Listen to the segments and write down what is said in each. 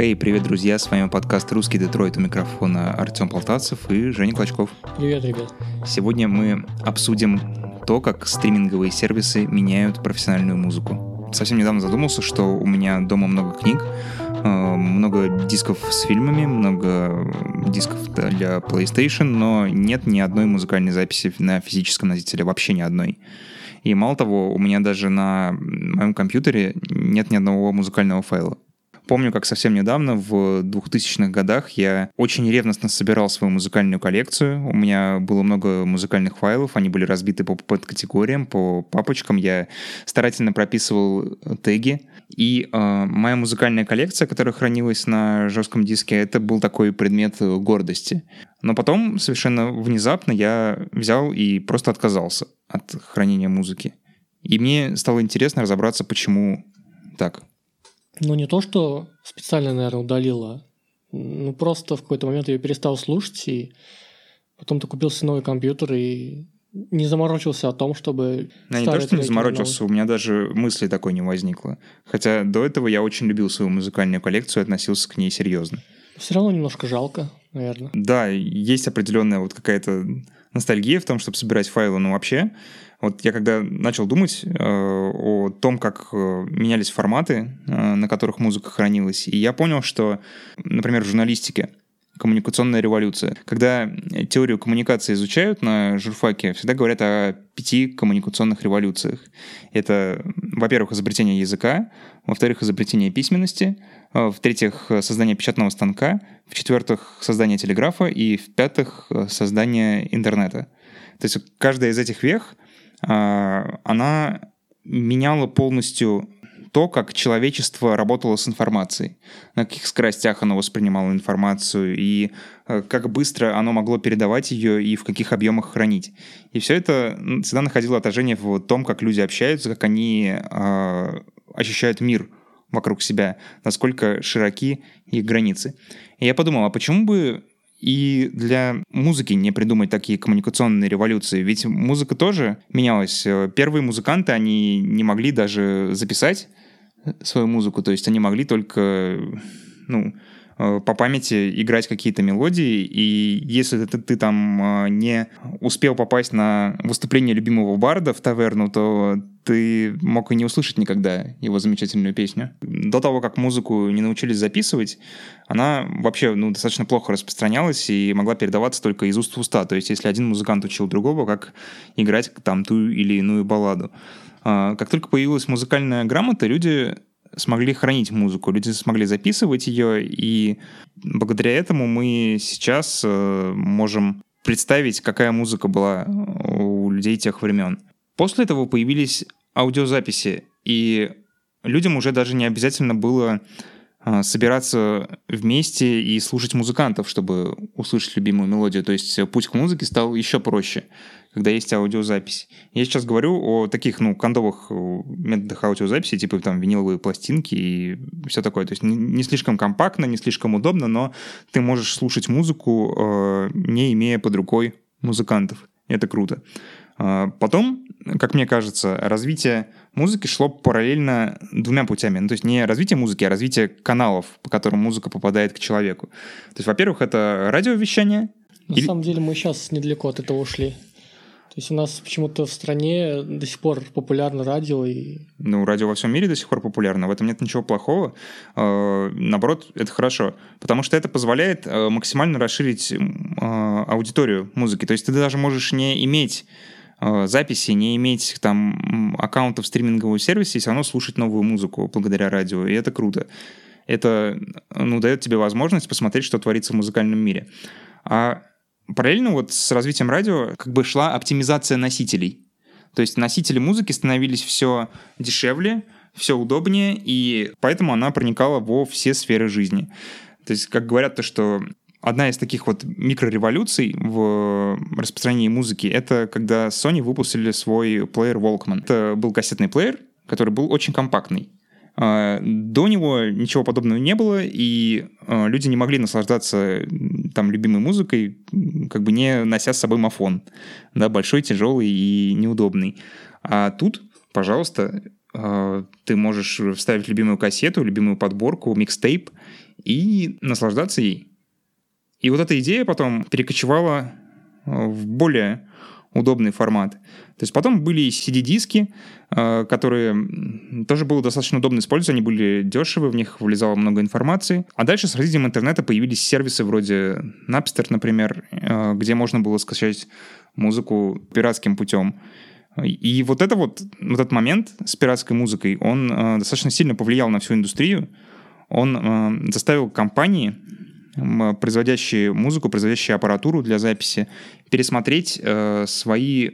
Хей, hey, привет, друзья! С вами подкаст «Русский Детройт» у микрофона Артем Полтавцев и Женя Клочков. Привет, ребят! Сегодня мы обсудим то, как стриминговые сервисы меняют профессиональную музыку. Совсем недавно задумался, что у меня дома много книг, э, много дисков с фильмами, много дисков для PlayStation, но нет ни одной музыкальной записи на физическом носителе, вообще ни одной. И мало того, у меня даже на моем компьютере нет ни одного музыкального файла. Помню, как совсем недавно, в 2000-х годах, я очень ревностно собирал свою музыкальную коллекцию. У меня было много музыкальных файлов, они были разбиты по подкатегориям, по папочкам. Я старательно прописывал теги. И э, моя музыкальная коллекция, которая хранилась на жестком диске, это был такой предмет гордости. Но потом, совершенно внезапно, я взял и просто отказался от хранения музыки. И мне стало интересно разобраться, почему так. Ну, не то, что специально, наверное, удалила. Ну, просто в какой-то момент я перестал слушать, и потом ты купил себе новый компьютер и не заморочился о том, чтобы... Ну, не то, что не заморочился, у меня даже мысли такой не возникло. Хотя до этого я очень любил свою музыкальную коллекцию и относился к ней серьезно. Все равно немножко жалко, наверное. Да, есть определенная вот какая-то ностальгия в том, чтобы собирать файлы, но вообще вот я когда начал думать э, о том, как э, менялись форматы, э, на которых музыка хранилась, и я понял, что, например, в журналистике коммуникационная революция. Когда теорию коммуникации изучают на журфаке, всегда говорят о пяти коммуникационных революциях. Это, во-первых, изобретение языка, во-вторых, изобретение письменности, э, в-третьих, создание печатного станка, в-четвертых, создание телеграфа и, в-пятых, создание интернета. То есть каждая из этих вех она меняла полностью то, как человечество работало с информацией, на каких скоростях оно воспринимало информацию и э, как быстро оно могло передавать ее и в каких объемах хранить. И все это всегда находило отражение в том, как люди общаются, как они э, ощущают мир вокруг себя, насколько широки их границы. И я подумал, а почему бы и для музыки не придумать такие коммуникационные революции. Ведь музыка тоже менялась. Первые музыканты, они не могли даже записать свою музыку, то есть они могли только, ну, Э, по памяти играть какие-то мелодии, и если ты, ты там э, не успел попасть на выступление любимого барда в таверну, то ты мог и не услышать никогда его замечательную песню. До того, как музыку не научились записывать, она вообще ну, достаточно плохо распространялась и могла передаваться только из уст в уста. То есть, если один музыкант учил другого, как играть там ту или иную балладу. А, как только появилась музыкальная грамота, люди смогли хранить музыку, люди смогли записывать ее, и благодаря этому мы сейчас э, можем представить, какая музыка была у людей тех времен. После этого появились аудиозаписи, и людям уже даже не обязательно было собираться вместе и слушать музыкантов, чтобы услышать любимую мелодию. То есть путь к музыке стал еще проще, когда есть аудиозапись. Я сейчас говорю о таких, ну, кондовых э, методах аудиозаписи, типа там виниловые пластинки и все такое. То есть не слишком компактно, не слишком удобно, но ты можешь слушать музыку, э, не имея под рукой музыкантов. Это круто. А, потом, как мне кажется, развитие музыки шло параллельно двумя путями. Ну, то есть не развитие музыки, а развитие каналов, по которым музыка попадает к человеку. То есть, во-первых, это радиовещание. На или... самом деле мы сейчас недалеко от этого ушли. То есть у нас почему-то в стране до сих пор популярно радио и... Ну, радио во всем мире до сих пор популярно, в этом нет ничего плохого. А, наоборот, это хорошо, потому что это позволяет а, максимально расширить а, аудиторию музыки. То есть ты даже можешь не иметь Э, записи, не иметь там аккаунтов в стриминговом сервисе и все равно слушать новую музыку благодаря радио, и это круто. Это ну, дает тебе возможность посмотреть, что творится в музыкальном мире. А параллельно вот с развитием радио как бы шла оптимизация носителей. То есть носители музыки становились все дешевле, все удобнее, и поэтому она проникала во все сферы жизни. То есть, как говорят, то, что Одна из таких вот микрореволюций в распространении музыки — это когда Sony выпустили свой плеер Walkman. Это был кассетный плеер, который был очень компактный. А, до него ничего подобного не было, и а, люди не могли наслаждаться там любимой музыкой, как бы не нося с собой мафон, да, большой, тяжелый и неудобный. А тут, пожалуйста, а, ты можешь вставить любимую кассету, любимую подборку, микстейп, и наслаждаться ей. И вот эта идея потом перекочевала э, в более удобный формат. То есть потом были CD-диски, э, которые тоже было достаточно удобно использовать, они были дешевы, в них влезало много информации. А дальше с развитием интернета появились сервисы вроде Napster, например, э, где можно было скачать музыку пиратским путем. И вот это вот, вот этот момент с пиратской музыкой, он достаточно сильно повлиял на всю индустрию. Он заставил компании производящие музыку, производящие аппаратуру для записи, пересмотреть э, свои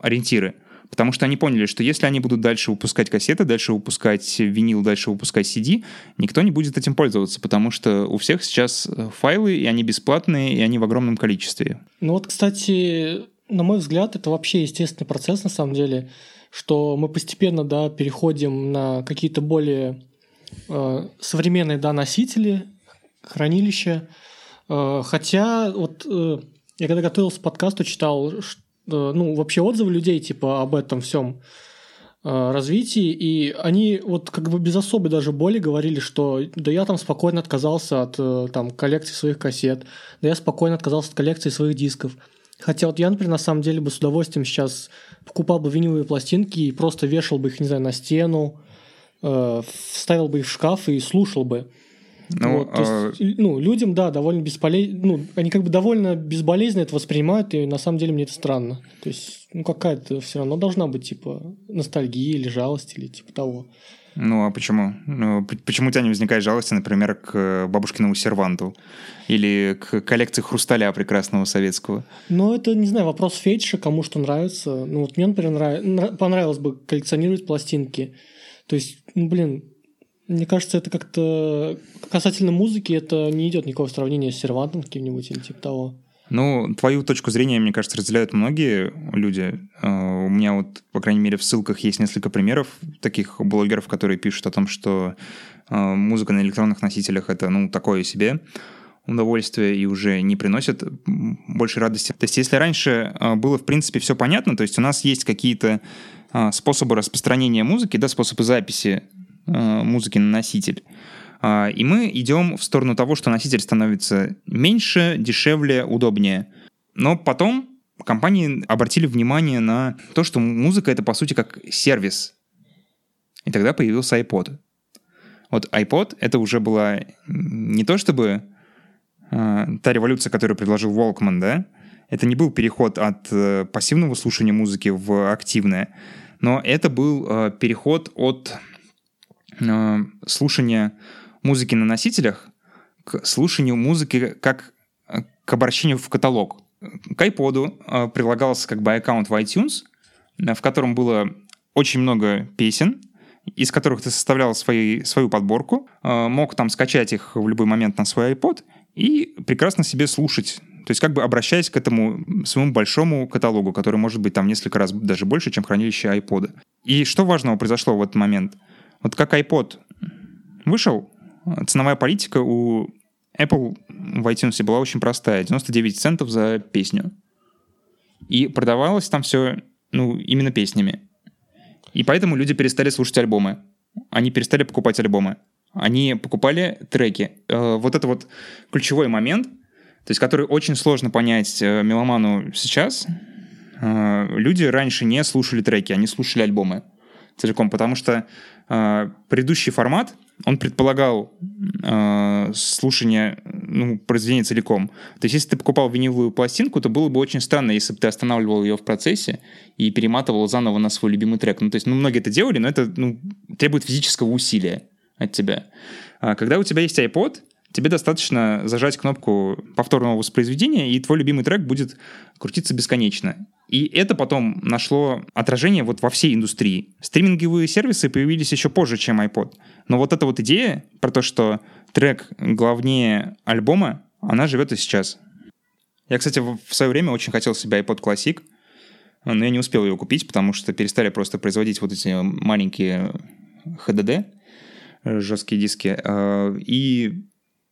ориентиры. Потому что они поняли, что если они будут дальше выпускать кассеты, дальше выпускать винил, дальше выпускать CD, никто не будет этим пользоваться, потому что у всех сейчас э, файлы, и они бесплатные, и они в огромном количестве. Ну вот, кстати, на мой взгляд, это вообще естественный процесс на самом деле, что мы постепенно, да, переходим на какие-то более э, современные, да, носители, хранилище. Э, хотя вот э, я когда готовился к подкасту, читал ну, вообще отзывы людей типа об этом всем э, развитии, и они вот как бы без особой даже боли говорили, что да я там спокойно отказался от там коллекции своих кассет, да я спокойно отказался от коллекции своих дисков. Хотя вот я, например, на самом деле бы с удовольствием сейчас покупал бы виниловые пластинки и просто вешал бы их, не знаю, на стену, э, вставил бы их в шкаф и слушал бы. Ну, вот, а... есть, ну, людям, да, довольно бесполезно, ну, они как бы довольно безболезненно это воспринимают, и на самом деле мне это странно. То есть, ну, какая-то все равно должна быть, типа, ностальгия или жалость, или типа того. Ну, а почему? Ну, почему у тебя не возникает жалости, например, к бабушкиному серванту? Или к коллекции хрусталя прекрасного советского? Ну, это, не знаю, вопрос фетиша, кому что нравится. Ну, вот мне, например, нрав... понравилось бы коллекционировать пластинки. То есть, ну, блин, мне кажется, это как-то касательно музыки, это не идет никакого сравнения с сервантом каким-нибудь или типа того. Ну, твою точку зрения, мне кажется, разделяют многие люди. А, у меня вот, по крайней мере, в ссылках есть несколько примеров таких блогеров, которые пишут о том, что а, музыка на электронных носителях — это, ну, такое себе удовольствие и уже не приносит больше радости. То есть если раньше а, было, в принципе, все понятно, то есть у нас есть какие-то способы распространения музыки, да, способы записи музыки на носитель. А, и мы идем в сторону того, что носитель становится меньше, дешевле, удобнее. Но потом компании обратили внимание на то, что музыка это по сути как сервис. И тогда появился iPod. Вот iPod это уже была не то чтобы э, та революция, которую предложил Walkman, да? Это не был переход от э, пассивного слушания музыки в активное, но это был э, переход от Э, слушание музыки на носителях к слушанию музыки как э, к обращению в каталог. К iPod э, прилагался как бы аккаунт в iTunes, в котором было очень много песен, из которых ты составлял свои, свою подборку, мог там скачать их в любой момент на свой iPod и прекрасно себе слушать. То есть как бы обращаясь к этому своему большому каталогу, который может быть там несколько раз даже больше, чем хранилище iPod. И что важного произошло в этот момент? Вот как iPod вышел, ценовая политика у Apple в iTunes была очень простая. 99 центов за песню. И продавалось там все, ну, именно песнями. И поэтому люди перестали слушать альбомы. Они перестали покупать альбомы. Они покупали треки. Э, вот это вот ключевой момент, то есть который очень сложно понять э, меломану сейчас. Э, люди раньше не слушали треки, они слушали альбомы целиком, потому что предыдущий формат, он предполагал э, слушание ну, произведения целиком. То есть, если ты покупал виниловую пластинку, то было бы очень странно, если бы ты останавливал ее в процессе и перематывал заново на свой любимый трек. Ну, то есть, ну, многие это делали, но это ну, требует физического усилия от тебя. А когда у тебя есть iPod, тебе достаточно зажать кнопку повторного воспроизведения, и твой любимый трек будет крутиться бесконечно. И это потом нашло отражение вот во всей индустрии. Стриминговые сервисы появились еще позже, чем iPod. Но вот эта вот идея про то, что трек главнее альбома, она живет и сейчас. Я, кстати, в свое время очень хотел себе iPod Classic, но я не успел его купить, потому что перестали просто производить вот эти маленькие HDD, жесткие диски. А, и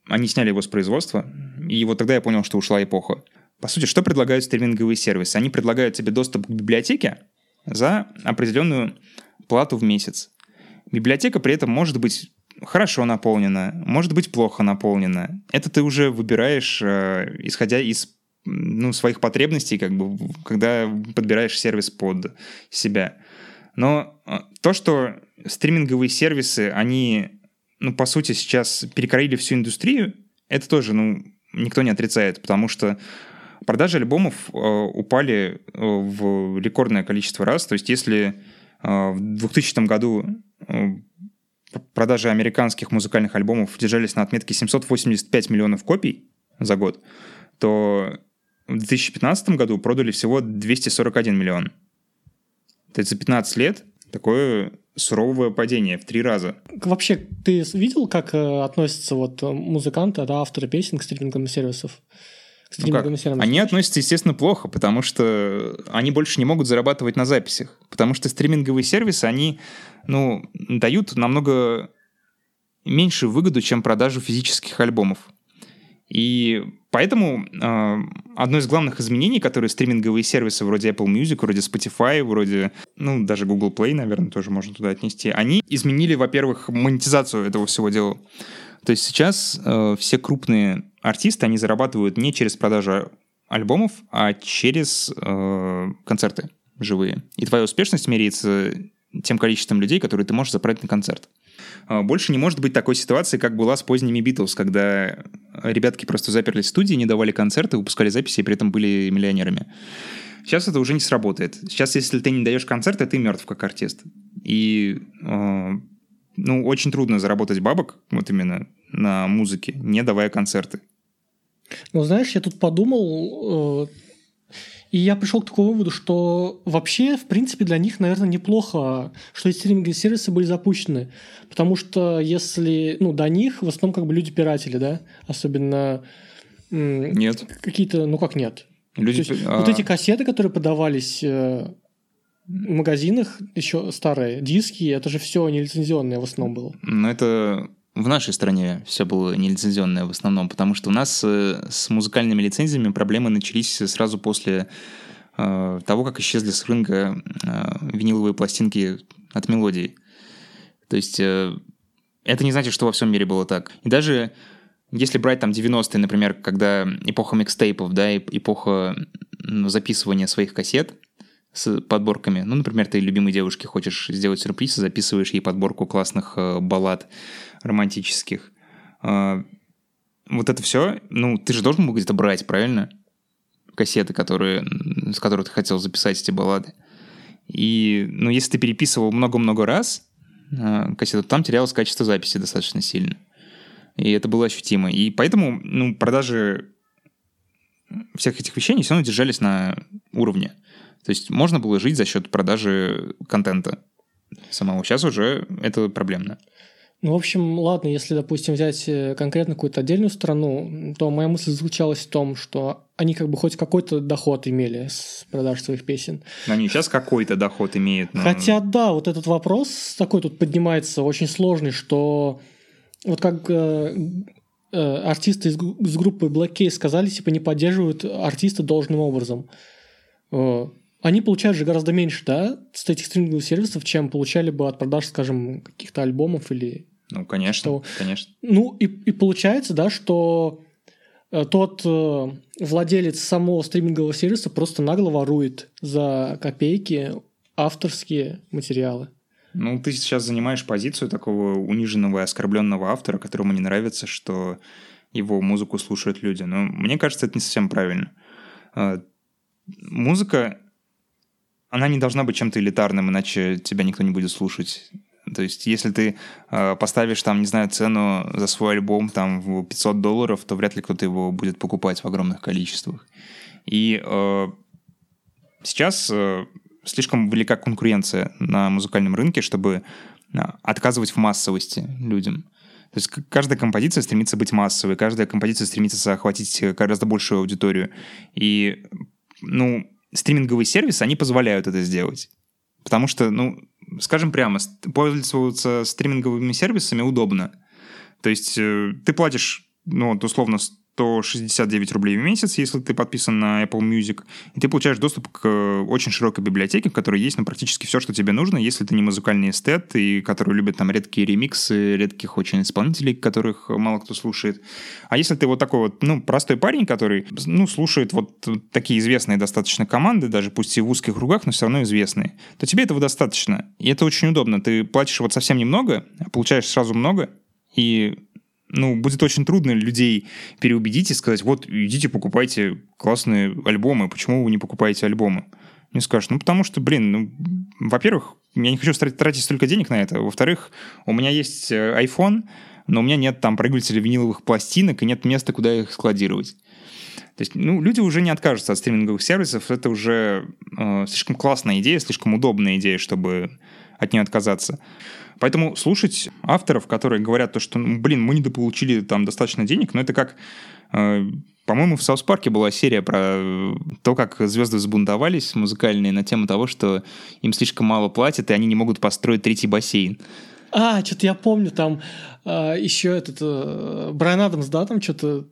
они сняли его с производства, и вот тогда я понял, что ушла эпоха. По сути, что предлагают стриминговые сервисы? Они предлагают тебе доступ к библиотеке за определенную плату в месяц. Библиотека при этом может быть хорошо наполнено, может быть плохо наполнено. Это ты уже выбираешь, э, исходя из ну, своих потребностей, как бы, когда подбираешь сервис под себя. Но э, то, что стриминговые сервисы, они, ну, по сути, сейчас перекроили всю индустрию, это тоже, ну, никто не отрицает, потому что продажи альбомов э, упали э, в рекордное количество раз. То есть если э, в 2000 году продажи американских музыкальных альбомов держались на отметке 785 миллионов копий за год, то в 2015 году продали всего 241 миллион. То есть за 15 лет такое суровое падение в три раза. Вообще, ты видел, как относятся вот музыканты, да, авторы песен к стриминговым сервисов? Ну как? Они относятся, естественно, плохо, потому что они больше не могут зарабатывать на записях. Потому что стриминговые сервисы, они ну, дают намного меньшую выгоду, чем продажу физических альбомов. И поэтому э, одно из главных изменений, которые стриминговые сервисы вроде Apple Music, вроде Spotify, вроде, ну, даже Google Play, наверное, тоже можно туда отнести, они изменили, во-первых, монетизацию этого всего дела. То есть сейчас э, все крупные артисты, они зарабатывают не через продажу альбомов, а через э, концерты живые. И твоя успешность меряется тем количеством людей, которые ты можешь забрать на концерт. Э, больше не может быть такой ситуации, как была с поздними Битлз, когда ребятки просто заперлись в студии, не давали концерты, выпускали записи и при этом были миллионерами. Сейчас это уже не сработает. Сейчас, если ты не даешь концерты, ты мертв как артист. И э, ну, очень трудно заработать бабок, вот именно на музыке, не давая концерты. Ну, знаешь, я тут подумал, э, и я пришел к такому выводу, что вообще, в принципе, для них, наверное, неплохо, что эти стриминговые сервисы были запущены. Потому что если, ну, до них в основном как бы люди пиратели, да? Особенно... Нет. Какие-то, ну как нет? Люди... есть, а... Вот эти кассеты, которые подавались э, магазинах, еще старые диски, это же все нелицензионное в основном было. Ну, это в нашей стране все было нелицензионное в основном, потому что у нас э, с музыкальными лицензиями проблемы начались сразу после э, того, как исчезли с рынка э, виниловые пластинки от мелодий. То есть э, это не значит, что во всем мире было так. И даже если брать там 90-е, например, когда эпоха микстейпов, да, эпоха записывания своих кассет, с подборками. Ну, например, ты любимой девушке хочешь сделать сюрприз, записываешь ей подборку классных э, баллад романтических. Э, вот это все, ну, ты же должен был где-то брать, правильно? Кассеты, которые, с которых ты хотел записать эти баллады. И, ну, если ты переписывал много-много раз э, кассету, там терялось качество записи достаточно сильно. И это было ощутимо. И поэтому, ну, продажи всех этих вещей, они все равно держались на уровне. То есть можно было жить за счет продажи контента самого. Сейчас уже это проблемно. Ну, в общем, ладно, если, допустим, взять э, конкретно какую-то отдельную страну, то моя мысль заключалась в том, что они как бы хоть какой-то доход имели с продаж своих песен. Но они сейчас какой-то доход имеют. Но... Хотя да, вот этот вопрос такой тут поднимается очень сложный, что вот как э, э, артисты из, из группы Black Case сказали, типа не поддерживают артиста должным образом. Э, они получают же гораздо меньше, да, с этих стриминговых сервисов, чем получали бы от продаж, скажем, каких-то альбомов или... Ну, конечно, что... конечно. Ну, и, и получается, да, что э, тот э, владелец самого стримингового сервиса просто нагло ворует за копейки авторские материалы. Ну, ты сейчас занимаешь позицию такого униженного и оскорбленного автора, которому не нравится, что его музыку слушают люди. Но мне кажется, это не совсем правильно. Э, музыка она не должна быть чем-то элитарным, иначе тебя никто не будет слушать. То есть, если ты э, поставишь там, не знаю, цену за свой альбом там в 500 долларов, то вряд ли кто-то его будет покупать в огромных количествах. И э, сейчас э, слишком велика конкуренция на музыкальном рынке, чтобы э, отказывать в массовости людям. То есть каждая композиция стремится быть массовой, каждая композиция стремится охватить гораздо большую аудиторию. И, ну, стриминговые сервисы, они позволяют это сделать. Потому что, ну, скажем прямо, пользоваться стриминговыми сервисами удобно. То есть э, ты платишь, ну, вот условно, 169 рублей в месяц, если ты подписан на Apple Music, и ты получаешь доступ к очень широкой библиотеке, в которой есть ну, практически все, что тебе нужно, если ты не музыкальный эстет, и который любит там редкие ремиксы, редких очень исполнителей, которых мало кто слушает. А если ты вот такой вот, ну, простой парень, который, ну, слушает вот такие известные достаточно команды, даже пусть и в узких кругах, но все равно известные, то тебе этого достаточно. И это очень удобно. Ты платишь вот совсем немного, получаешь сразу много, и ну, будет очень трудно людей переубедить и сказать, вот, идите, покупайте классные альбомы, почему вы не покупаете альбомы? Мне скажут, ну, потому что, блин, ну, во-первых, я не хочу тратить столько денег на это, во-вторых, у меня есть э, iPhone, но у меня нет там проигрывателя виниловых пластинок и нет места, куда их складировать. То есть, ну, люди уже не откажутся от стриминговых сервисов, это уже э, слишком классная идея, слишком удобная идея, чтобы от нее отказаться. Поэтому слушать авторов, которые говорят то, что, ну, блин, мы недополучили там достаточно денег, но это как... Э, по-моему, в Саус Парке была серия про то, как звезды взбунтовались музыкальные на тему того, что им слишком мало платят, и они не могут построить третий бассейн. А, что-то я помню, там э, еще этот э, Брайан Адамс, да, там что-то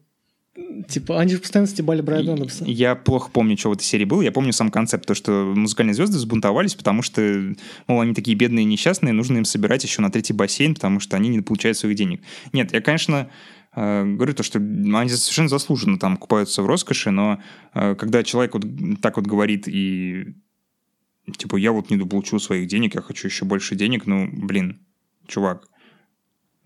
Типа, они же постоянно стебали Брайана Адамса. Я плохо помню, что в этой серии было. Я помню сам концепт, то, что музыкальные звезды взбунтовались, потому что, мол, они такие бедные и несчастные, нужно им собирать еще на третий бассейн, потому что они не получают своих денег. Нет, я, конечно, э, говорю то, что они совершенно заслуженно там купаются в роскоши, но э, когда человек вот так вот говорит и типа, я вот не дополучу своих денег, я хочу еще больше денег, ну, блин, чувак,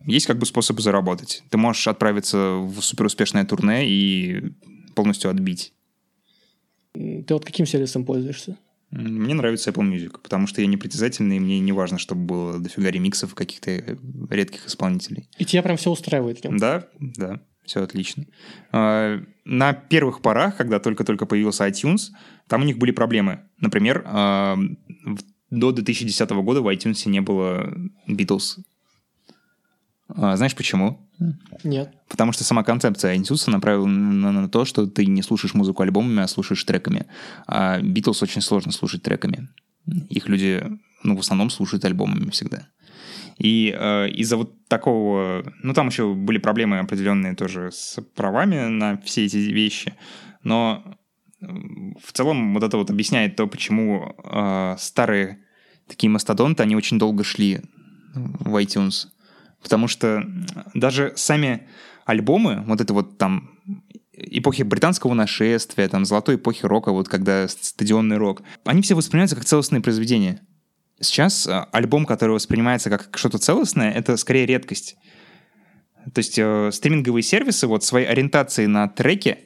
есть как бы способы заработать. Ты можешь отправиться в суперуспешное турне и полностью отбить. Ты вот каким сервисом пользуешься? Мне нравится Apple Music, потому что я непритязательный, и мне не важно, чтобы было дофига ремиксов каких-то э, редких исполнителей. И тебя прям все устраивает? Прям. Да, да, все отлично. А, на первых порах, когда только-только появился iTunes, там у них были проблемы. Например, а, до 2010 года в iTunes не было Beatles знаешь почему? Нет. Потому что сама концепция iTunes направлена на то, что ты не слушаешь музыку альбомами, а слушаешь треками. А Beatles очень сложно слушать треками. Их люди, ну, в основном слушают альбомами всегда. И э, из-за вот такого... Ну, там еще были проблемы определенные тоже с правами на все эти вещи. Но в целом вот это вот объясняет то, почему э, старые такие мастодонты, они очень долго шли в iTunes. Потому что даже сами альбомы, вот это вот там эпохи британского нашествия, там, золотой эпохи рока, вот когда стадионный рок, они все воспринимаются как целостные произведения. Сейчас а, альбом, который воспринимается как что-то целостное, это скорее редкость. То есть э, стриминговые сервисы вот своей ориентацией на треки,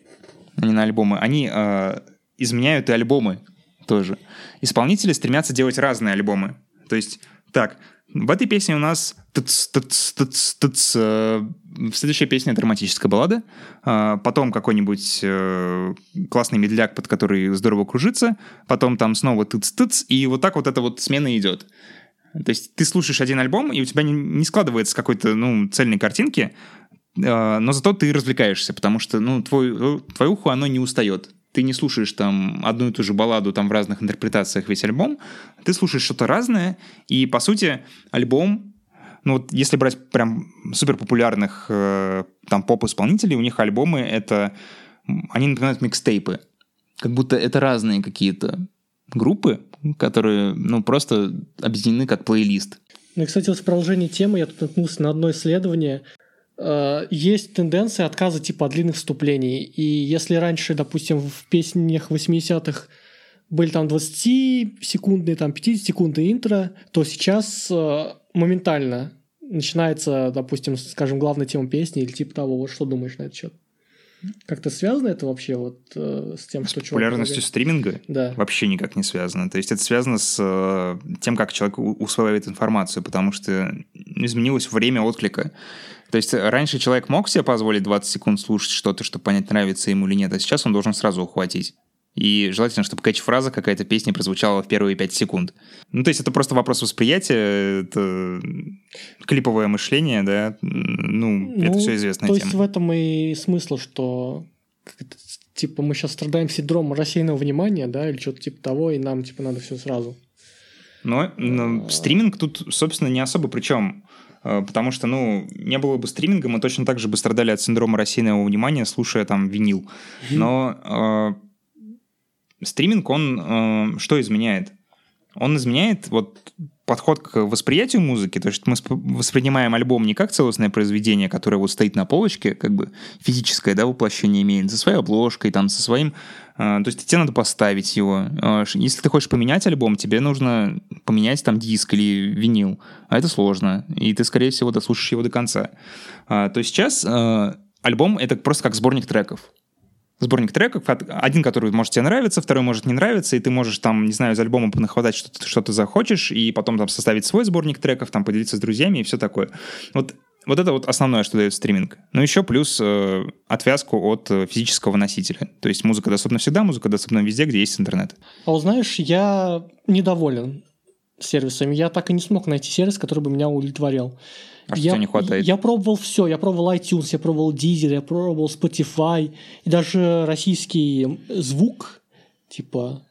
а не на альбомы, они э, изменяют и альбомы тоже. Исполнители стремятся делать разные альбомы. То есть, так, в этой песне у нас тыц, тыц, тыц, тыц, э, следующая песня драматическая баллада, а, потом какой-нибудь э, классный медляк, под который здорово кружится, потом там снова тыц-тыц, и вот так вот эта вот смена идет. То есть ты слушаешь один альбом, и у тебя не, складывается какой-то, ну, цельной картинки, э, но зато ты развлекаешься, потому что, ну, твой, твое ухо, оно не устает ты не слушаешь там одну и ту же балладу там в разных интерпретациях весь альбом, ты слушаешь что-то разное, и, по сути, альбом, ну вот если брать прям супер популярных э, там поп-исполнителей, у них альбомы это, они напоминают микстейпы, как будто это разные какие-то группы, которые, ну, просто объединены как плейлист. Ну и, кстати, вот в продолжении темы я тут наткнулся на одно исследование, Э, есть тенденция отказа типа от длинных вступлений. И если раньше, допустим, в песнях 80-х были там 20-секундные, там 50-секундные интро, то сейчас э, моментально начинается, допустим, скажем, главная тема песни или типа того. Вот что думаешь на этот счет? Как-то связано это вообще вот э, с тем, с что популярностью предлагает? стриминга? Да. Вообще никак не связано. То есть это связано с э, тем, как человек усваивает информацию, потому что изменилось время отклика. То есть раньше человек мог себе позволить 20 секунд слушать что-то, чтобы понять, нравится ему или нет, а сейчас он должен сразу ухватить. И желательно, чтобы кэч-фраза какая-то песня прозвучала в первые 5 секунд. Ну, то есть это просто вопрос восприятия, это клиповое мышление, да, ну, ну это все известная то тема. То есть в этом и смысл, что типа мы сейчас страдаем синдромом рассеянного внимания, да, или что-то типа того, и нам типа надо все сразу. Но, но стриминг тут, собственно, не особо причем Э, потому что, ну, не было бы стриминга, мы точно так же бы страдали от синдрома рассеянного внимания, слушая там винил. Но э, стриминг, он э, что изменяет? Он изменяет вот подход к восприятию музыки, то есть мы воспринимаем альбом не как целостное произведение, которое вот стоит на полочке, как бы физическое, да, воплощение имеет, со своей обложкой, там, со своим... Э, то есть тебе надо поставить его. Э, если ты хочешь поменять альбом, тебе нужно поменять там диск или винил, а это сложно, и ты, скорее всего, дослушаешь его до конца. Э, то сейчас альбом — это просто как сборник треков сборник треков, один, который может тебе нравиться, второй может не нравиться, и ты можешь там, не знаю, из альбома понахватать что-то, что ты захочешь, и потом там составить свой сборник треков, там поделиться с друзьями и все такое. Вот вот это вот основное, что дает стриминг. Ну, еще плюс э, отвязку от э, физического носителя. То есть музыка доступна всегда, музыка доступна везде, где есть интернет. А вот знаешь, я недоволен сервисами. Я так и не смог найти сервис, который бы меня удовлетворял. А что я, не хватает? Я пробовал все. Я пробовал iTunes, я пробовал Deezer, я пробовал Spotify. И даже российский звук, типа...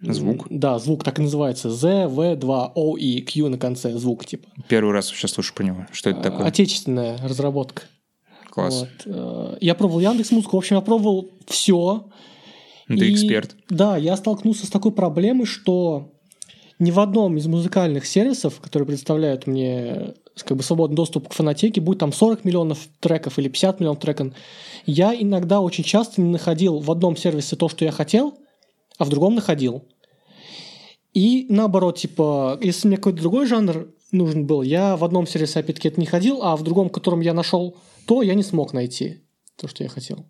Звук? Да, звук так и называется. Z, V, 2, O и Q на конце. Звук, типа. Первый раз сейчас слышу про него. Что это такое? Отечественная разработка. Класс. Вот. Э, я пробовал Яндекс Музыку. В общем, я пробовал все. Ты и, эксперт. Да, я столкнулся с такой проблемой, что ни в одном из музыкальных сервисов, которые представляют мне как бы свободный доступ к фонотеке, будет там 40 миллионов треков или 50 миллионов треков, я иногда очень часто не находил в одном сервисе то, что я хотел, а в другом находил. И наоборот, типа, если мне какой-то другой жанр нужен был, я в одном сервисе опять-таки это не ходил, а в другом, в котором я нашел то, я не смог найти то, что я хотел.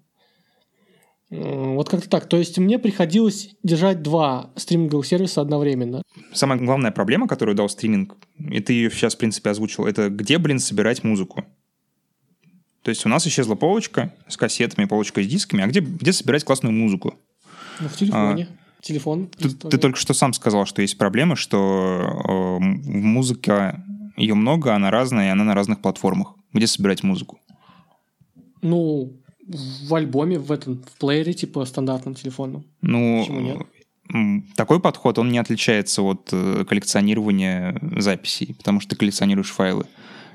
Вот как-то так. То есть мне приходилось держать два стриминговых сервиса одновременно. Самая главная проблема, которую дал стриминг, и ты ее сейчас, в принципе, озвучил, это где, блин, собирать музыку? То есть у нас исчезла полочка с кассетами, полочка с дисками, а где, где собирать классную музыку? Ну, в телефоне. А, Телефон. Ты, ты только что сам сказал, что есть проблема, что э, музыка, ее много, она разная, и она на разных платформах. Где собирать музыку? Ну, в альбоме, в этом, в плеере, типа стандартном телефонном. Ну, Почему нет? такой подход, он не отличается от э, коллекционирования записей, потому что ты коллекционируешь файлы.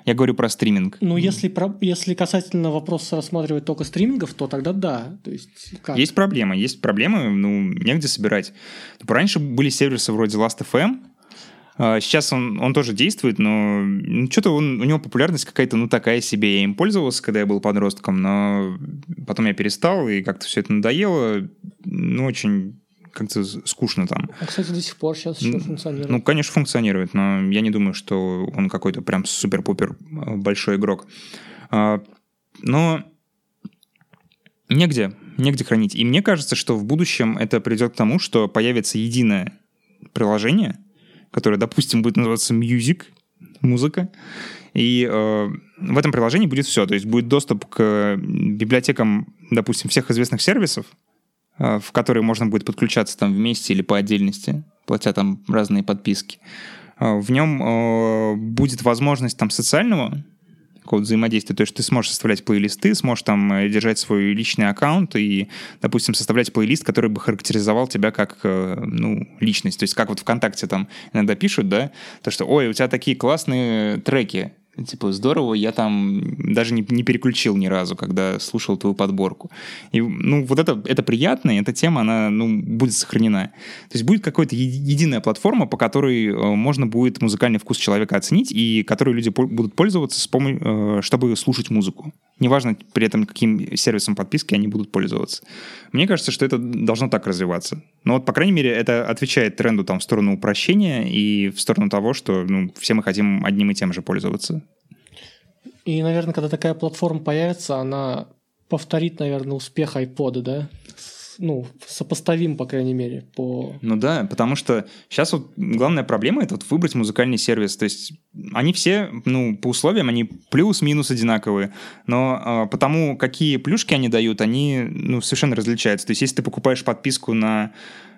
Я говорю про стриминг. Ну, если, про, если касательно вопроса рассматривать только стримингов, то тогда да. То есть, как? Есть проблема. Есть проблемы, ну, негде собирать. Раньше были сервисы вроде Last.fm, сейчас он, он тоже действует, но ну, что-то у него популярность какая-то, ну, такая себе. Я им пользовался, когда я был подростком, но потом я перестал, и как-то все это надоело. Ну, очень как-то скучно там. А, кстати, до сих пор сейчас еще функционирует. Ну, конечно, функционирует, но я не думаю, что он какой-то прям супер-пупер а, большой игрок. А, но негде, негде хранить. И мне кажется, что в будущем это придет к тому, что появится единое приложение — которое, допустим, будет называться Music, музыка. И э, в этом приложении будет все. То есть будет доступ к библиотекам, допустим, всех известных сервисов, э, в которые можно будет подключаться там вместе или по отдельности, платя там разные подписки. Э, в нем э, будет возможность там социального какого-то взаимодействия. То есть ты сможешь составлять плейлисты, сможешь там э, держать свой личный аккаунт и, допустим, составлять плейлист, который бы характеризовал тебя как, э, ну, личность. То есть как вот ВКонтакте там иногда пишут, да, то, что, ой, у тебя такие классные треки, Типа, здорово, я там даже не, не переключил ни разу, когда слушал твою подборку. И, ну, вот это, это приятно, и эта тема, она, ну, будет сохранена. То есть будет какая-то единая платформа, по которой э, можно будет музыкальный вкус человека оценить, и которой люди по- будут пользоваться, с пом- э, чтобы слушать музыку. Неважно при этом, каким сервисом подписки они будут пользоваться. Мне кажется, что это должно так развиваться. Но вот, по крайней мере, это отвечает тренду там в сторону упрощения и в сторону того, что ну, все мы хотим одним и тем же пользоваться. И, наверное, когда такая платформа появится, она повторит, наверное, успех iPod, да? ну, сопоставим, по крайней мере, по... Ну да, потому что сейчас вот главная проблема — это вот выбрать музыкальный сервис. То есть они все, ну, по условиям, они плюс-минус одинаковые, но э, потому какие плюшки они дают, они, ну, совершенно различаются. То есть если ты покупаешь подписку на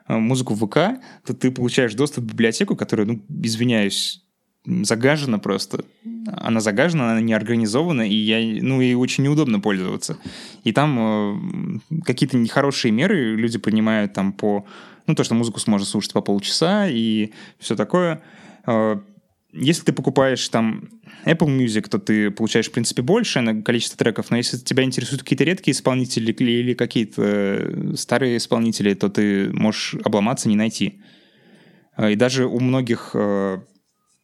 э, музыку в ВК, то ты получаешь доступ в библиотеку, которая, ну, извиняюсь, загажена просто. Она загажена, она не организована, и я, ну, и очень неудобно пользоваться. И там э, какие-то нехорошие меры люди принимают там по, ну, то, что музыку сможет слушать по полчаса и все такое. Э, если ты покупаешь там Apple Music, то ты получаешь, в принципе, больше на количество треков, но если тебя интересуют какие-то редкие исполнители или какие-то э, старые исполнители, то ты можешь обломаться, не найти. Э, и даже у многих э,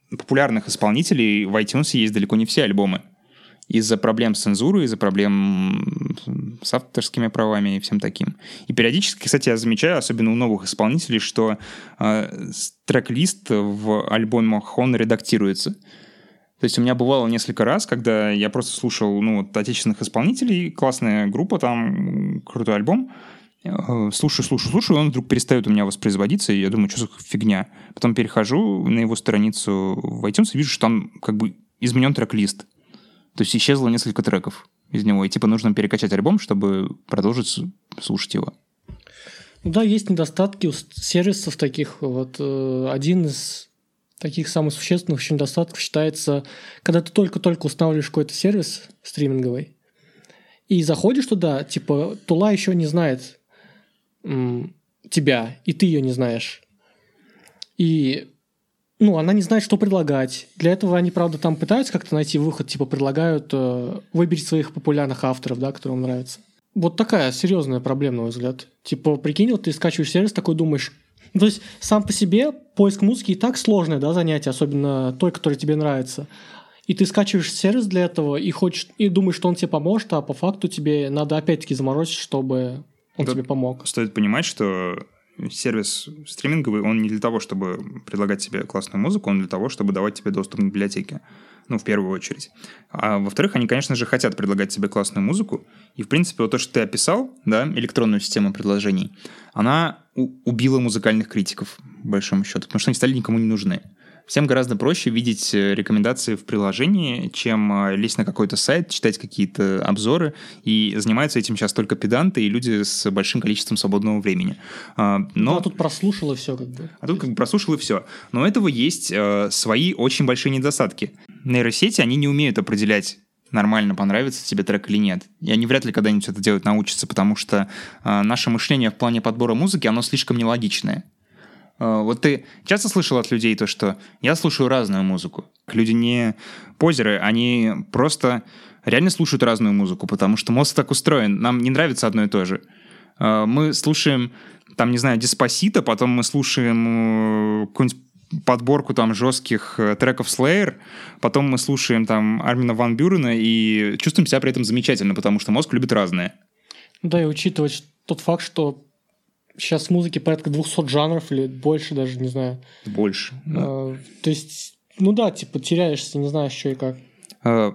популярных исполнителей в iTunes есть далеко не все альбомы из-за проблем с цензурой, из-за проблем с авторскими правами и всем таким. И периодически, кстати, я замечаю, особенно у новых исполнителей, что э, трек-лист в альбомах, он редактируется. То есть у меня бывало несколько раз, когда я просто слушал ну, вот, отечественных исполнителей, классная группа, там крутой альбом, слушаю, слушаю, слушаю, и он вдруг перестает у меня воспроизводиться, и я думаю, что за фигня. Потом перехожу на его страницу в iTunes и вижу, что там как бы изменен трек-лист. То есть исчезло несколько треков из него, и типа нужно перекачать альбом, чтобы продолжить слушать его. Ну да, есть недостатки у сервисов таких. Вот э, один из таких самых существенных недостатков считается, когда ты только-только устанавливаешь какой-то сервис стриминговый, и заходишь туда, типа, Тула еще не знает тебя, и ты ее не знаешь. И ну, она не знает, что предлагать. Для этого они, правда, там пытаются как-то найти выход, типа предлагают э, выберить своих популярных авторов, да, которые вам нравятся. Вот такая серьезная проблема, на мой взгляд. Типа, прикинь, вот ты скачиваешь сервис, такой думаешь, ну, то есть сам по себе поиск музыки и так сложное, да, занятие, особенно той, который тебе нравится. И ты скачиваешь сервис для этого и хочешь, и думаешь, что он тебе поможет, а по факту тебе надо опять-таки заморочить, чтобы он Тут тебе помог. Стоит понимать, что сервис стриминговый, он не для того, чтобы предлагать тебе классную музыку, он для того, чтобы давать тебе доступ к библиотеке. Ну, в первую очередь. А во-вторых, они, конечно же, хотят предлагать тебе классную музыку. И, в принципе, вот то, что ты описал, да, электронную систему предложений, она убила музыкальных критиков, по большому счету, потому что они стали никому не нужны. Всем гораздо проще видеть э, рекомендации в приложении, чем э, лезть на какой-то сайт, читать какие-то обзоры. И занимаются этим сейчас только педанты и люди с большим количеством свободного времени. А, но... Ну, а тут прослушал и все как бы. А тут как бы прослушал и все. Но у этого есть э, свои очень большие недостатки. Нейросети, они не умеют определять нормально понравится тебе трек или нет. И они вряд ли когда-нибудь это делать научатся, потому что э, наше мышление в плане подбора музыки, оно слишком нелогичное. А, вот ты часто слышал от людей то, что я слушаю разную музыку. Люди не позеры, они просто реально слушают разную музыку, потому что мозг так устроен. Нам не нравится одно и то же. А, мы слушаем, там, не знаю, Диспосита, потом мы слушаем э, какую-нибудь подборку там жестких э, треков Slayer, потом мы слушаем там Армина Ван Бюрена и чувствуем себя при этом замечательно, потому что мозг любит разное. Да, и учитывать тот факт, что сейчас музыки порядка 200 жанров или больше даже, не знаю. Больше. Да. А, то есть, ну да, типа теряешься, не знаешь, что и как. А,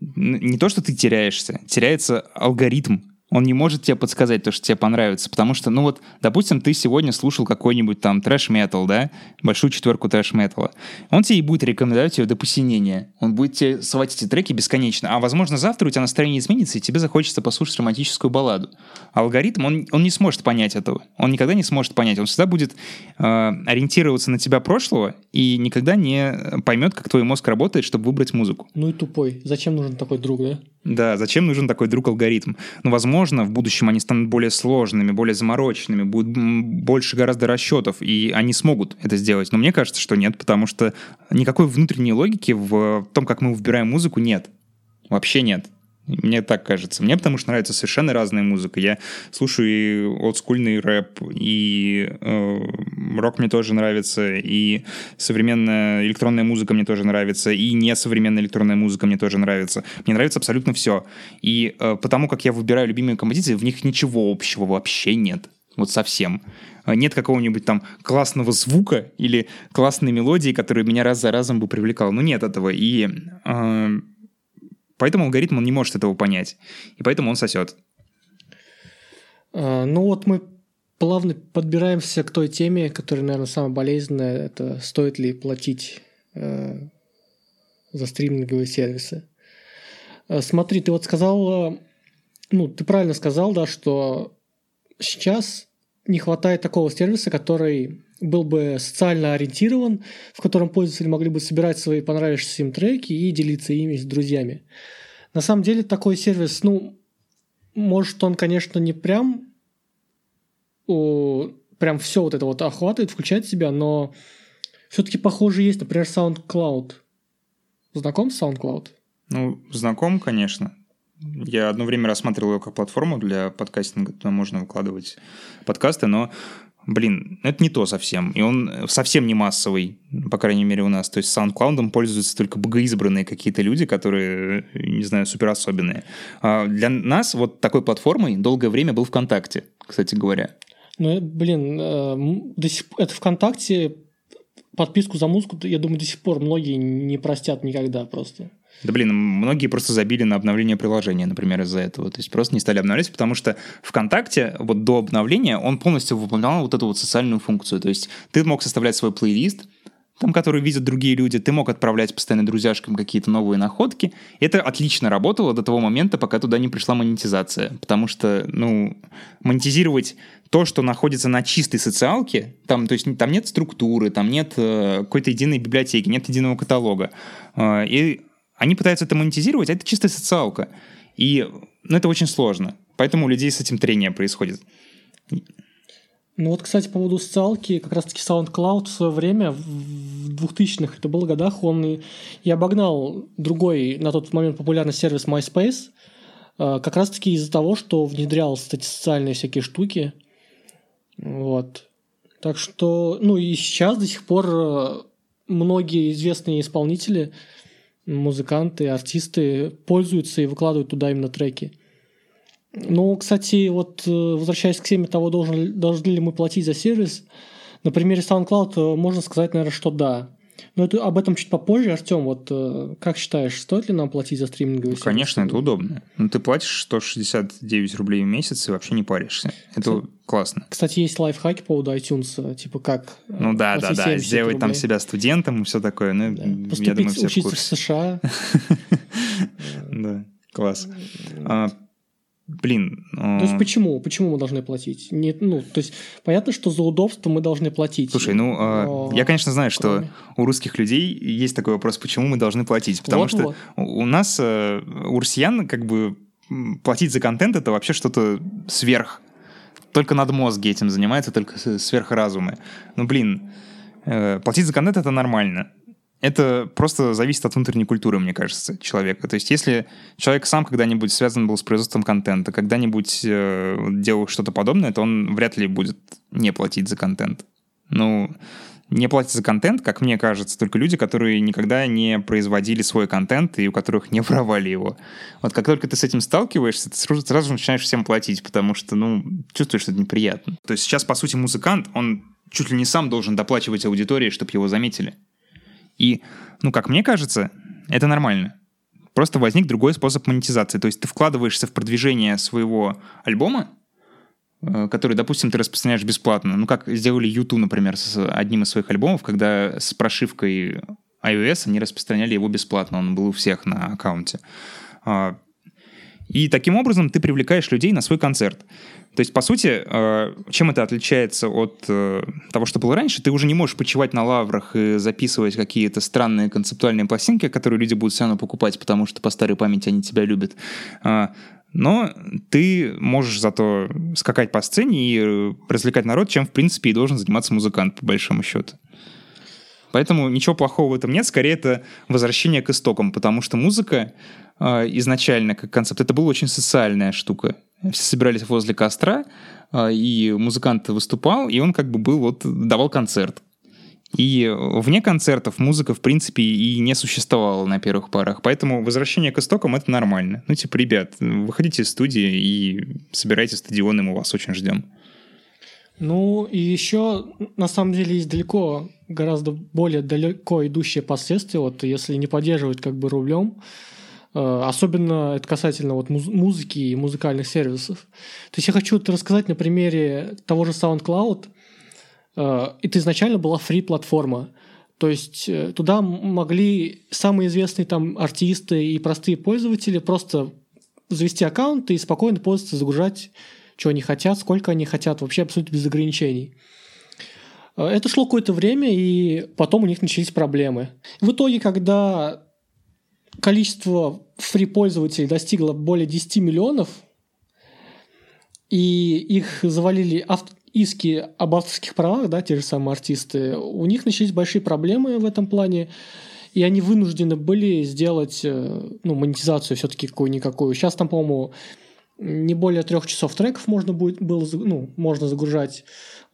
не то, что ты теряешься, теряется алгоритм он не может тебе подсказать то, что тебе понравится, потому что, ну вот, допустим, ты сегодня слушал какой-нибудь там трэш-метал, да, большую четверку трэш-металла, он тебе и будет рекомендовать ее до посинения, он будет тебе совать эти треки бесконечно, а возможно завтра у тебя настроение изменится, и тебе захочется послушать романтическую балладу. Алгоритм, он, он не сможет понять этого, он никогда не сможет понять, он всегда будет э, ориентироваться на тебя прошлого и никогда не поймет, как твой мозг работает, чтобы выбрать музыку. Ну и тупой. Зачем нужен такой друг, да? Да, зачем нужен такой друг-алгоритм? Ну, возможно, в будущем они станут более сложными, более замороченными, будет больше гораздо расчетов, и они смогут это сделать. Но мне кажется, что нет, потому что никакой внутренней логики в том, как мы выбираем музыку, нет. Вообще нет. Мне так кажется. Мне потому что нравится совершенно разная музыка. Я слушаю и олдскульный рэп, и э, рок мне тоже нравится, и современная электронная музыка мне тоже нравится, и несовременная электронная музыка мне тоже нравится. Мне нравится абсолютно все. И э, потому как я выбираю любимые композиции, в них ничего общего вообще нет. Вот совсем. Нет какого-нибудь там классного звука или классной мелодии, которая меня раз за разом бы привлекала. Ну, нет этого. И э, Поэтому алгоритм он не может этого понять. И поэтому он сосет. А, ну вот мы плавно подбираемся к той теме, которая, наверное, самая болезненная. Это стоит ли платить э, за стриминговые сервисы. Э, смотри, ты вот сказал, ну, ты правильно сказал, да, что сейчас не хватает такого сервиса, который был бы социально ориентирован, в котором пользователи могли бы собирать свои понравившиеся им треки и делиться ими с друзьями. На самом деле такой сервис, ну, может он, конечно, не прям, о, прям все вот это вот охватывает, включает в себя, но все-таки похоже есть, например, SoundCloud. Знаком с SoundCloud? Ну, знаком, конечно. Я одно время рассматривал его как платформу для подкастинга, туда можно выкладывать подкасты, но Блин, это не то совсем. И он совсем не массовый, по крайней мере, у нас. То есть SoundCloud пользуются только богоизбранные какие-то люди, которые, не знаю, супер особенные. А для нас вот такой платформой долгое время был ВКонтакте, кстати говоря. Ну, блин, э, до сих... это ВКонтакте подписку за музыку, я думаю, до сих пор многие не простят никогда просто. Да блин, многие просто забили на обновление приложения, например, из-за этого. То есть просто не стали обновлять, потому что ВКонтакте вот до обновления он полностью выполнял вот эту вот социальную функцию. То есть ты мог составлять свой плейлист, там, которые видят другие люди, ты мог отправлять постоянно друзьяшкам какие-то новые находки. Это отлично работало до того момента, пока туда не пришла монетизация. Потому что, ну, монетизировать то, что находится на чистой социалке, там, то есть там нет структуры, там нет э, какой-то единой библиотеки, нет единого каталога. Э, и они пытаются это монетизировать, а это чистая социалка. И ну, это очень сложно. Поэтому у людей с этим трение происходит. Ну вот, кстати, по поводу социалки, как раз-таки SoundCloud в свое время, в 2000-х, это было годах, он и, и обогнал другой на тот момент популярный сервис MySpace, э, как раз-таки из-за того, что внедрял эти социальные всякие штуки. Вот. Так что, ну и сейчас до сих пор э, многие известные исполнители – музыканты, артисты пользуются и выкладывают туда именно треки. Ну, кстати, вот э, возвращаясь к теме того, должен, должны ли мы платить за сервис, на примере SoundCloud э, можно сказать, наверное, что да. Но это, об этом чуть попозже, Артем. Вот э, как считаешь, стоит ли нам платить за стриминговый сервис? Конечно, это удобно. Ну, ты платишь 169 рублей в месяц и вообще не паришься. Это классно. Кстати, есть лайфхаки по поводу iTunes, типа как... Ну да, да, да, сделать там себя студентом и все такое. Ну, да. Поступить, я думаю, все учиться в, в США. Да, класс. А, блин. То есть почему? Почему мы должны платить? Не, ну, то есть понятно, что за удобство мы должны платить. Слушай, ну но... я, конечно, знаю, что у русских людей есть такой вопрос, почему мы должны платить. Потому вот, что вот. у нас, э, у россиян, как бы платить за контент это вообще что-то сверх. Только над мозги этим занимается, только сверхразумы. Ну, блин, э, платить за контент это нормально это просто зависит от внутренней культуры, мне кажется, человека. То есть если человек сам когда-нибудь связан был с производством контента, когда-нибудь э, делал что-то подобное, то он вряд ли будет не платить за контент. Ну, не платят за контент, как мне кажется, только люди, которые никогда не производили свой контент и у которых не воровали его. Вот как только ты с этим сталкиваешься, ты сразу, сразу же начинаешь всем платить, потому что, ну, чувствуешь, что это неприятно. То есть сейчас, по сути, музыкант, он чуть ли не сам должен доплачивать аудитории, чтобы его заметили. И, ну, как мне кажется, это нормально. Просто возник другой способ монетизации. То есть ты вкладываешься в продвижение своего альбома, который, допустим, ты распространяешь бесплатно. Ну, как сделали YouTube, например, с одним из своих альбомов, когда с прошивкой iOS они распространяли его бесплатно. Он был у всех на аккаунте. А, и таким образом ты привлекаешь людей на свой концерт. То есть, по сути, э, чем это отличается от э, того, что было раньше, ты уже не можешь почивать на лаврах и записывать какие-то странные концептуальные пластинки, которые люди будут все равно покупать, потому что по старой памяти они тебя любят. Но ты можешь зато скакать по сцене и развлекать народ, чем, в принципе, и должен заниматься музыкант, по большому счету. Поэтому ничего плохого в этом нет, скорее это возвращение к истокам, потому что музыка э, изначально как концепт, это была очень социальная штука. Все собирались возле костра, э, и музыкант выступал, и он как бы был, вот, давал концерт. И вне концертов музыка, в принципе, и не существовала на первых парах. Поэтому возвращение к истокам — это нормально. Ну, типа, ребят, выходите из студии и собирайте стадионы, мы вас очень ждем. Ну, и еще, на самом деле, есть далеко, гораздо более далеко идущие последствия, вот если не поддерживать как бы рублем, э, особенно это касательно вот музыки и музыкальных сервисов. То есть я хочу это рассказать на примере того же SoundCloud. Это изначально была фри-платформа. То есть э, туда могли самые известные там артисты и простые пользователи просто завести аккаунт и спокойно пользоваться, загружать что они хотят, сколько они хотят, вообще абсолютно без ограничений. Э, это шло какое-то время, и потом у них начались проблемы. В итоге, когда количество фри-пользователей достигло более 10 миллионов, и их завалили авто... иски об авторских правах, да, те же самые артисты, у них начались большие проблемы в этом плане, и они вынуждены были сделать э, ну, монетизацию все-таки какую-никакую. Сейчас там, по-моему, не более трех часов треков можно будет было, ну, можно загружать.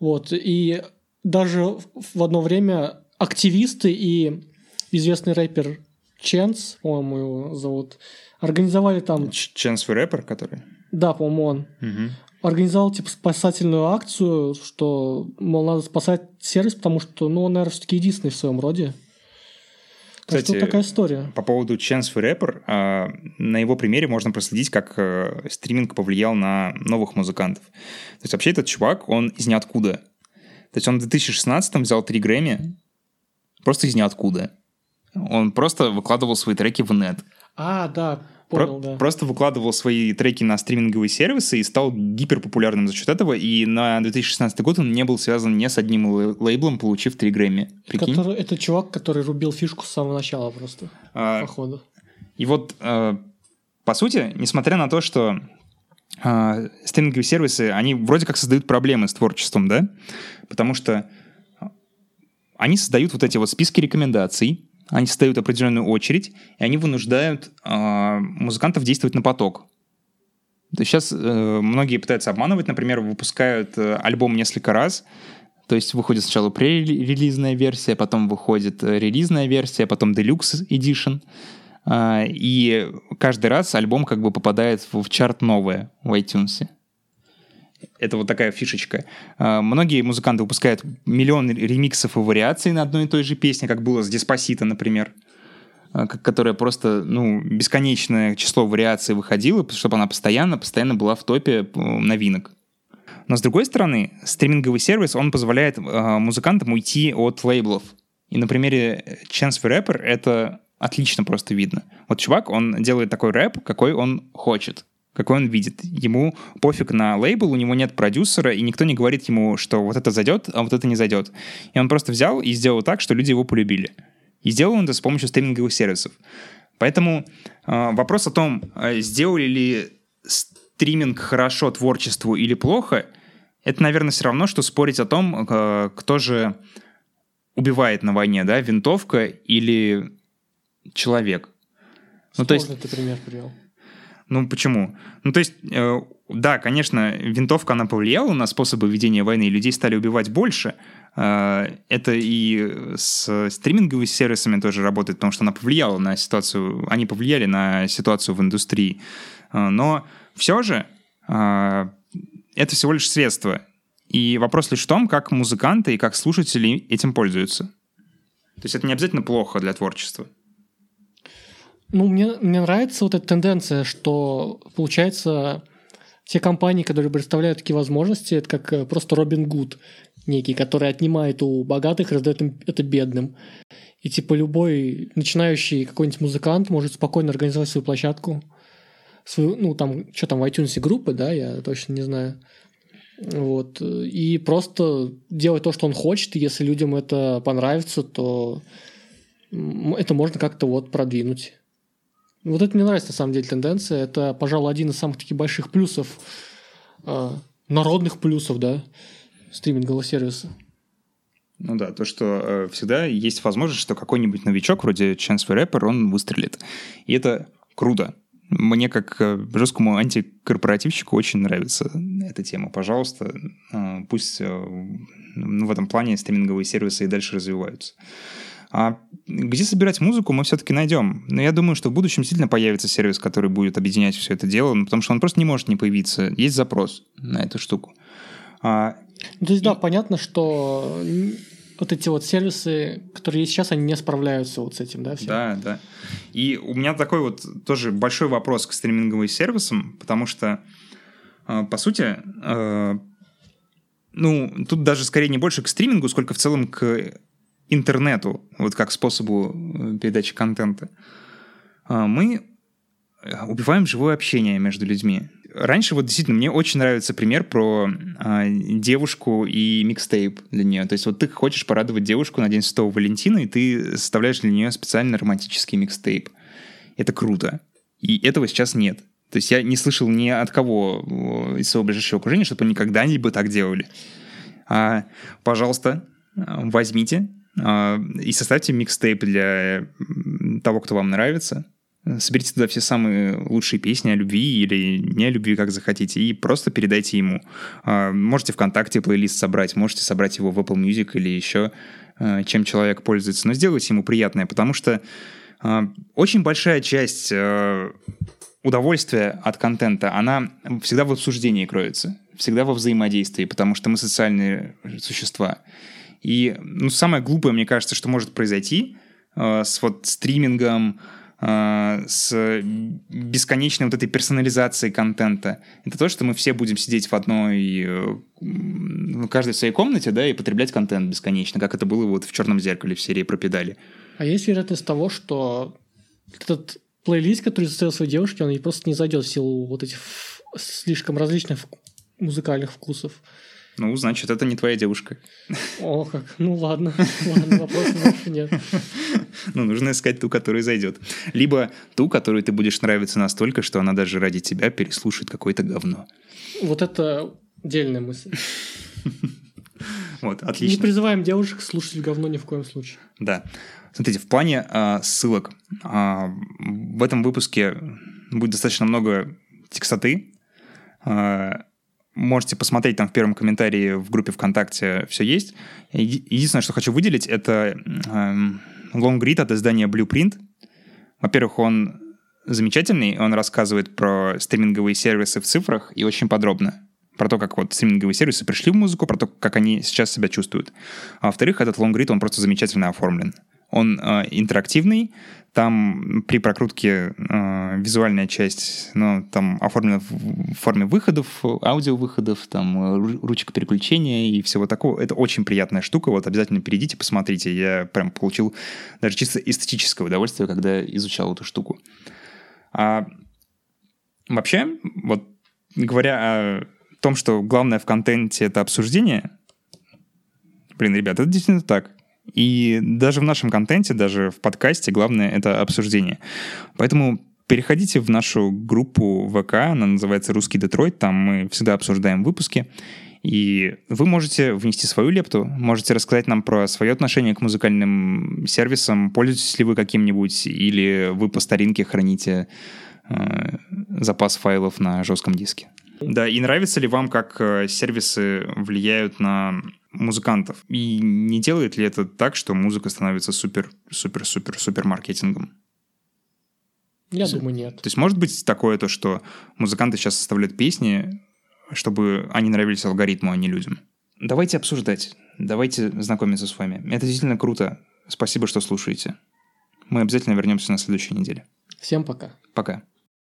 Вот. И даже в одно время активисты и известный рэпер Ченс, по-моему, его зовут, организовали там... Ченс рэпер, который? Да, по-моему, он. Угу. Организовал, типа, спасательную акцию, что, мол, надо спасать сервис, потому что, ну, он, наверное, все-таки единственный в своем роде. Кстати, вот такая история. По поводу Chance for Rapper, а, на его примере можно проследить, как э, стриминг повлиял на новых музыкантов. То есть вообще этот чувак, он из ниоткуда. То есть он в 2016 взял три Грэмми просто из ниоткуда. Он просто выкладывал свои треки в нет. А, да, Понял, Про- да. Просто выкладывал свои треки на стриминговые сервисы и стал гиперпопулярным за счет этого. И на 2016 год он не был связан ни с одним лейблом, получив три Грэмми. Прикинь? Который, это чувак, который рубил фишку с самого начала просто, а, походу. И вот, а, по сути, несмотря на то, что а, стриминговые сервисы, они вроде как создают проблемы с творчеством, да? Потому что они создают вот эти вот списки рекомендаций, они создают определенную очередь, и они вынуждают э, музыкантов действовать на поток. То есть сейчас э, многие пытаются обманывать, например, выпускают э, альбом несколько раз, то есть выходит сначала пререлизная версия, потом выходит э, релизная версия, потом Deluxe Edition, э, и каждый раз альбом как бы попадает в, в чарт новое в iTunes. Это вот такая фишечка. А, многие музыканты выпускают миллион ремиксов и вариаций на одной и той же песне, как было с Деспасита, например, а, которая просто, ну, бесконечное число вариаций выходило, чтобы она постоянно, постоянно была в топе э, новинок. Но с другой стороны, стриминговый сервис, он позволяет э, музыкантам уйти от лейблов. И на примере Chance for Rapper это отлично просто видно. Вот чувак, он делает такой рэп, какой он хочет какой он видит. Ему пофиг на лейбл, у него нет продюсера, и никто не говорит ему, что вот это зайдет, а вот это не зайдет. И он просто взял и сделал так, что люди его полюбили. И сделал он это с помощью стриминговых сервисов. Поэтому э, вопрос о том, э, сделали ли стриминг хорошо творчеству или плохо, это, наверное, все равно, что спорить о том, э, кто же убивает на войне, да, винтовка или человек. Ну, то есть... ты пример привел. Ну, почему? Ну, то есть, э, да, конечно, винтовка, она повлияла на способы ведения войны, людей стали убивать больше. Э, это и с стриминговыми сервисами тоже работает, потому что она повлияла на ситуацию, они повлияли на ситуацию в индустрии. Э, но все же э, это всего лишь средство. И вопрос лишь в том, как музыканты и как слушатели этим пользуются. То есть это не обязательно плохо для творчества. Ну, мне, мне нравится вот эта тенденция, что, получается, те компании, которые представляют такие возможности, это как э, просто Робин Гуд некий, который отнимает у богатых, раздает им это бедным. И типа любой начинающий какой-нибудь музыкант может спокойно организовать свою площадку, свою, ну там, что там в iTunes группы, да, я точно не знаю. Вот. И просто делать то, что он хочет, и если людям это понравится, то это можно как-то вот продвинуть. Вот это мне нравится, на самом деле, тенденция. Это, пожалуй, один из самых таких больших плюсов, э, народных плюсов, да, стримингового сервиса. Ну да, то, что э, всегда есть возможность, что какой-нибудь новичок, вроде Chance the Rapper, он выстрелит. И это круто. Мне, как э, жесткому антикорпоративщику, очень нравится эта тема. Пожалуйста, э, пусть э, в этом плане стриминговые сервисы и дальше развиваются. А где собирать музыку, мы все-таки найдем. Но я думаю, что в будущем сильно появится сервис, который будет объединять все это дело, ну, потому что он просто не может не появиться. Есть запрос на эту штуку. А, ну, то есть, да, понятно, что вот эти вот сервисы, которые есть сейчас, они не справляются вот с этим, да? Всем? Да, да. И у меня такой вот тоже большой вопрос к стриминговым сервисам, потому что, а, по сути, а, ну, тут даже скорее не больше к стримингу, сколько в целом к интернету, вот как способу э, передачи контента, а, мы э, убиваем живое общение между людьми. Раньше вот действительно мне очень нравится пример про а, девушку и микстейп для нее. То есть вот ты хочешь порадовать девушку на День Святого Валентина, и ты составляешь для нее специально романтический микстейп. Это круто. И этого сейчас нет. То есть я не слышал ни от кого э, из своего ближайшего окружения, чтобы они когда-нибудь так делали. А, пожалуйста, возьмите и составьте микстейп для того, кто вам нравится. Соберите туда все самые лучшие песни о любви или не о любви, как захотите, и просто передайте ему. А, можете ВКонтакте плейлист собрать, можете собрать его в Apple Music или еще а, чем человек пользуется, но сделайте ему приятное, потому что очень большая часть удовольствия от контента, она всегда в обсуждении кроется, всегда во взаимодействии, потому что мы социальные существа. И ну, самое глупое, мне кажется, что может произойти э, с вот стримингом, э, с бесконечной вот этой персонализацией контента, это то, что мы все будем сидеть в одной, э, каждой в своей комнате, да, и потреблять контент бесконечно, как это было вот в «Черном зеркале» в серии про педали. А есть вероятность того, что этот плейлист, который заставил своей девушке, он ей просто не зайдет в силу вот этих слишком различных музыкальных вкусов? Ну, значит, это не твоя девушка. О, как. Ну ладно. Ладно, вопросов больше нет. Ну, нужно искать ту, которая зайдет. Либо ту, которую ты будешь нравиться настолько, что она даже ради тебя переслушает какое-то говно. Вот это отдельная мысль. Вот, отлично. Не призываем девушек слушать говно ни в коем случае. Да. Смотрите, в плане э, ссылок э, в этом выпуске будет достаточно много текстоты. Э, можете посмотреть там в первом комментарии в группе ВКонтакте все есть. Единственное, что хочу выделить, это лонгрид от издания Blueprint. Во-первых, он замечательный, он рассказывает про стриминговые сервисы в цифрах и очень подробно. Про то, как вот стриминговые сервисы пришли в музыку, про то, как они сейчас себя чувствуют. А во-вторых, этот лонгрид, он просто замечательно оформлен. Он э, интерактивный, там при прокрутке э, визуальная часть, ну, там оформлена в форме выходов, аудиовыходов, там э, ручка переключения и всего такого. Это очень приятная штука. Вот обязательно перейдите, посмотрите. Я прям получил даже чисто эстетическое удовольствие, когда изучал эту штуку. А вообще, вот говоря о том, что главное в контенте это обсуждение, блин, ребята, это действительно так. И даже в нашем контенте, даже в подкасте главное — это обсуждение. Поэтому переходите в нашу группу ВК, она называется «Русский Детройт», там мы всегда обсуждаем выпуски. И вы можете внести свою лепту, можете рассказать нам про свое отношение к музыкальным сервисам, пользуетесь ли вы каким-нибудь, или вы по старинке храните э, запас файлов на жестком диске. Да, и нравится ли вам, как э, сервисы влияют на музыкантов? И не делает ли это так, что музыка становится супер-супер-супер-супер маркетингом? Я С... думаю, нет. То есть может быть такое то, что музыканты сейчас составляют песни, чтобы они нравились алгоритму, а не людям? Давайте обсуждать, давайте знакомиться с вами. Это действительно круто. Спасибо, что слушаете. Мы обязательно вернемся на следующей неделе. Всем пока. Пока.